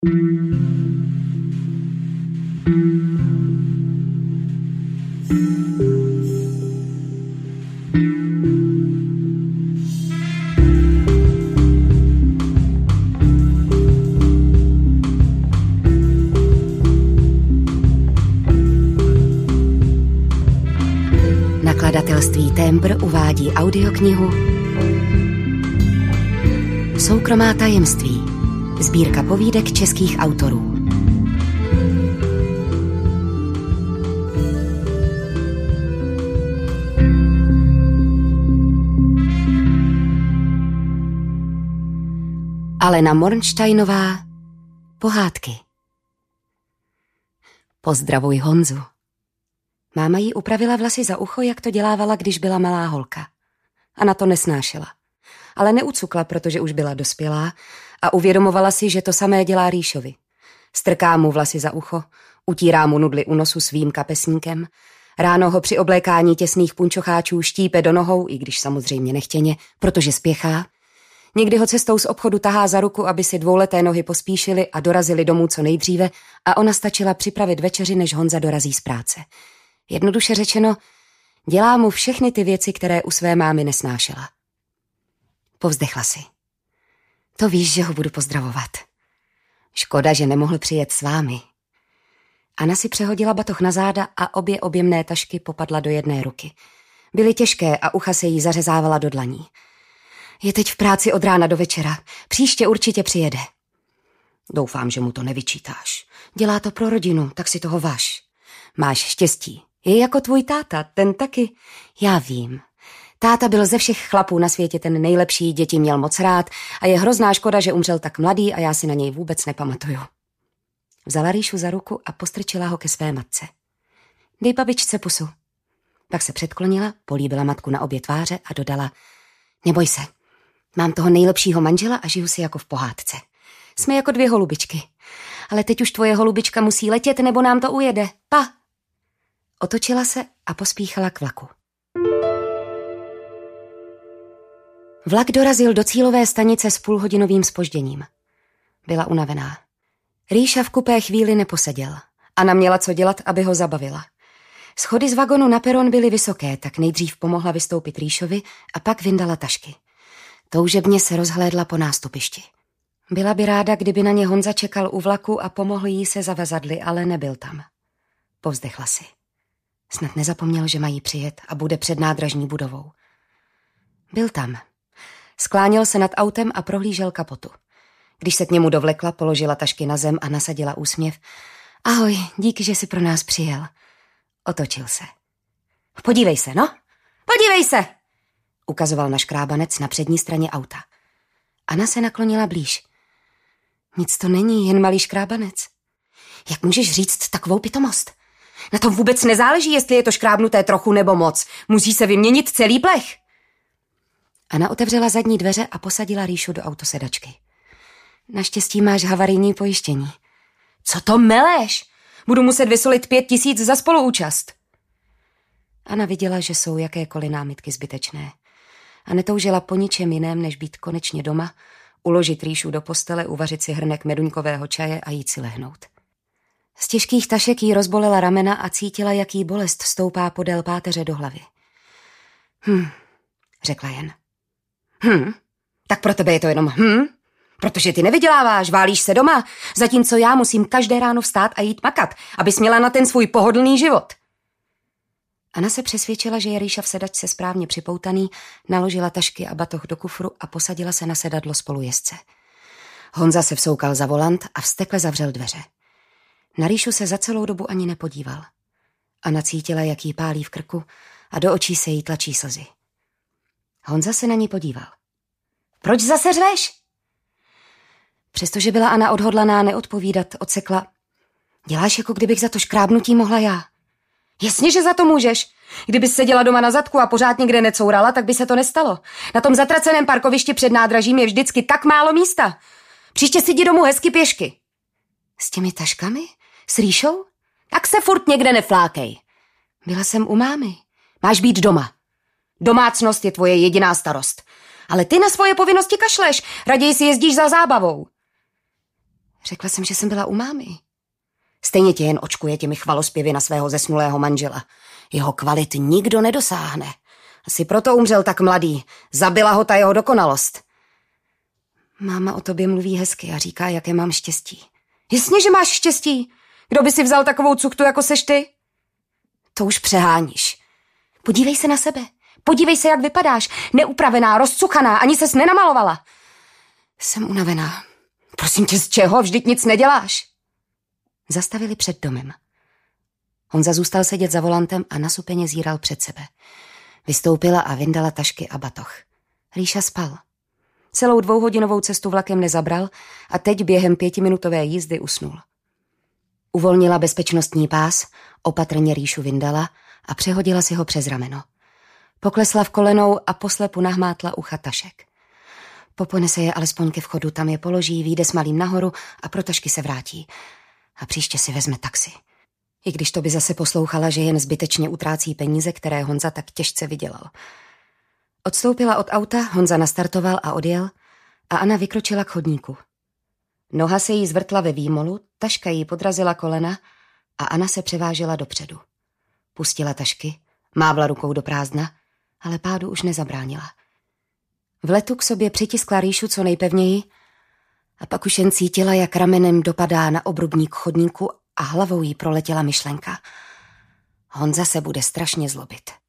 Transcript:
Nakladatelství Tembr uvádí audioknihu Soukromá tajemství. Sbírka povídek českých autorů. Alena Mornsteinová Pohádky Pozdravuj Honzu. Máma jí upravila vlasy za ucho, jak to dělávala, když byla malá holka. A na to nesnášela. Ale neucukla, protože už byla dospělá a uvědomovala si, že to samé dělá Rýšovi. Strká mu vlasy za ucho, utírá mu nudly u nosu svým kapesníkem, ráno ho při oblékání těsných punčocháčů štípe do nohou, i když samozřejmě nechtěně, protože spěchá. Někdy ho cestou z obchodu tahá za ruku, aby si dvouleté nohy pospíšily a dorazili domů co nejdříve a ona stačila připravit večeři, než Honza dorazí z práce. Jednoduše řečeno, dělá mu všechny ty věci, které u své mámy nesnášela. Povzdechla si. To víš, že ho budu pozdravovat. Škoda, že nemohl přijet s vámi. Ana si přehodila batoh na záda a obě objemné tašky popadla do jedné ruky. Byly těžké a ucha se jí zařezávala do dlaní. Je teď v práci od rána do večera. Příště určitě přijede. Doufám, že mu to nevyčítáš. Dělá to pro rodinu, tak si toho váš. Máš štěstí. Je jako tvůj táta, ten taky. Já vím. Táta byl ze všech chlapů na světě ten nejlepší, děti měl moc rád a je hrozná škoda, že umřel tak mladý a já si na něj vůbec nepamatuju. Vzala Ríšu za ruku a postrčila ho ke své matce. Dej babičce pusu. Pak se předklonila, políbila matku na obě tváře a dodala Neboj se, mám toho nejlepšího manžela a žiju si jako v pohádce. Jsme jako dvě holubičky. Ale teď už tvoje holubička musí letět, nebo nám to ujede. Pa! Otočila se a pospíchala k vlaku. Vlak dorazil do cílové stanice s půlhodinovým spožděním. Byla unavená. Rýša v kupé chvíli neposeděl. Ana měla co dělat, aby ho zabavila. Schody z vagonu na peron byly vysoké, tak nejdřív pomohla vystoupit Rýšovi a pak vyndala tašky. Toužebně se rozhlédla po nástupišti. Byla by ráda, kdyby na ně Honza čekal u vlaku a pomohl jí se zavazadly, ale nebyl tam. Povzdechla si. Snad nezapomněl, že mají přijet a bude před nádražní budovou. Byl tam. Skláněl se nad autem a prohlížel kapotu. Když se k němu dovlekla, položila tašky na zem a nasadila úsměv. Ahoj, díky, že jsi pro nás přijel. Otočil se. Podívej se, no. Podívej se! Ukazoval na škrábanec na přední straně auta. Ana se naklonila blíž. Nic to není, jen malý škrábanec. Jak můžeš říct takovou pitomost? Na tom vůbec nezáleží, jestli je to škrábnuté trochu nebo moc. Musí se vyměnit celý plech. Anna otevřela zadní dveře a posadila Ríšu do autosedačky. Naštěstí máš havarijní pojištění. Co to meleš? Budu muset vysolit pět tisíc za spoluúčast. Ana viděla, že jsou jakékoliv námitky zbytečné. A netoužila po ničem jiném, než být konečně doma, uložit Ríšu do postele, uvařit si hrnek meduňkového čaje a jít si lehnout. Z těžkých tašek jí rozbolela ramena a cítila, jaký bolest stoupá podél páteře do hlavy. Hm, řekla jen. Hm, tak pro tebe je to jenom hm, protože ty nevyděláváš, válíš se doma, zatímco já musím každé ráno vstát a jít makat, abys měla na ten svůj pohodlný život. Ana se přesvědčila, že je Ríša v sedačce správně připoutaný, naložila tašky a batoh do kufru a posadila se na sedadlo spolujezdce. Honza se vsoukal za volant a vstekle zavřel dveře. Na Ríšu se za celou dobu ani nepodíval. Ana cítila, jak jí pálí v krku a do očí se jí tlačí slzy. Honza se na ní podíval. Proč zase řveš? Přestože byla Ana odhodlaná neodpovídat, odsekla. Děláš, jako kdybych za to škrábnutí mohla já. Jasně, že za to můžeš. Kdyby seděla doma na zadku a pořád někde necourala, tak by se to nestalo. Na tom zatraceném parkovišti před nádražím je vždycky tak málo místa. Příště si jdi domů hezky pěšky. S těmi taškami? S Ríšou? Tak se furt někde neflákej. Byla jsem u mámy. Máš být doma. Domácnost je tvoje jediná starost. Ale ty na svoje povinnosti kašleš. Raději si jezdíš za zábavou. Řekla jsem, že jsem byla u mámy. Stejně tě jen očkuje těmi chvalospěvy na svého zesnulého manžela. Jeho kvalit nikdo nedosáhne. Asi proto umřel tak mladý. Zabila ho ta jeho dokonalost. Máma o tobě mluví hezky a říká, jaké mám štěstí. Jasně, že máš štěstí. Kdo by si vzal takovou cuktu, jako seš ty? To už přeháníš. Podívej se na sebe. Podívej se, jak vypadáš. Neupravená, rozcuchaná, ani ses nenamalovala. Jsem unavená. Prosím tě, z čeho? Vždyť nic neděláš. Zastavili před domem. Honza zůstal sedět za volantem a nasupeně zíral před sebe. Vystoupila a vyndala tašky a batoh. Ríša spal. Celou dvouhodinovou cestu vlakem nezabral a teď během pětiminutové jízdy usnul. Uvolnila bezpečnostní pás, opatrně Ríšu vyndala a přehodila si ho přes rameno. Poklesla v kolenou a poslepu nahmátla ucha tašek. Poponese je alespoň ke vchodu, tam je položí, vyjde s malým nahoru a pro tašky se vrátí. A příště si vezme taxi. I když to by zase poslouchala, že jen zbytečně utrácí peníze, které Honza tak těžce vydělal. Odstoupila od auta, Honza nastartoval a odjel a Anna vykročila k chodníku. Noha se jí zvrtla ve výmolu, taška jí podrazila kolena a Anna se převážela dopředu. Pustila tašky, mávla rukou do prázdna, ale pádu už nezabránila. V letu k sobě přitiskla rýšu co nejpevněji a pak už jen cítila, jak ramenem dopadá na obrubník chodníku a hlavou jí proletěla myšlenka. Honza se bude strašně zlobit.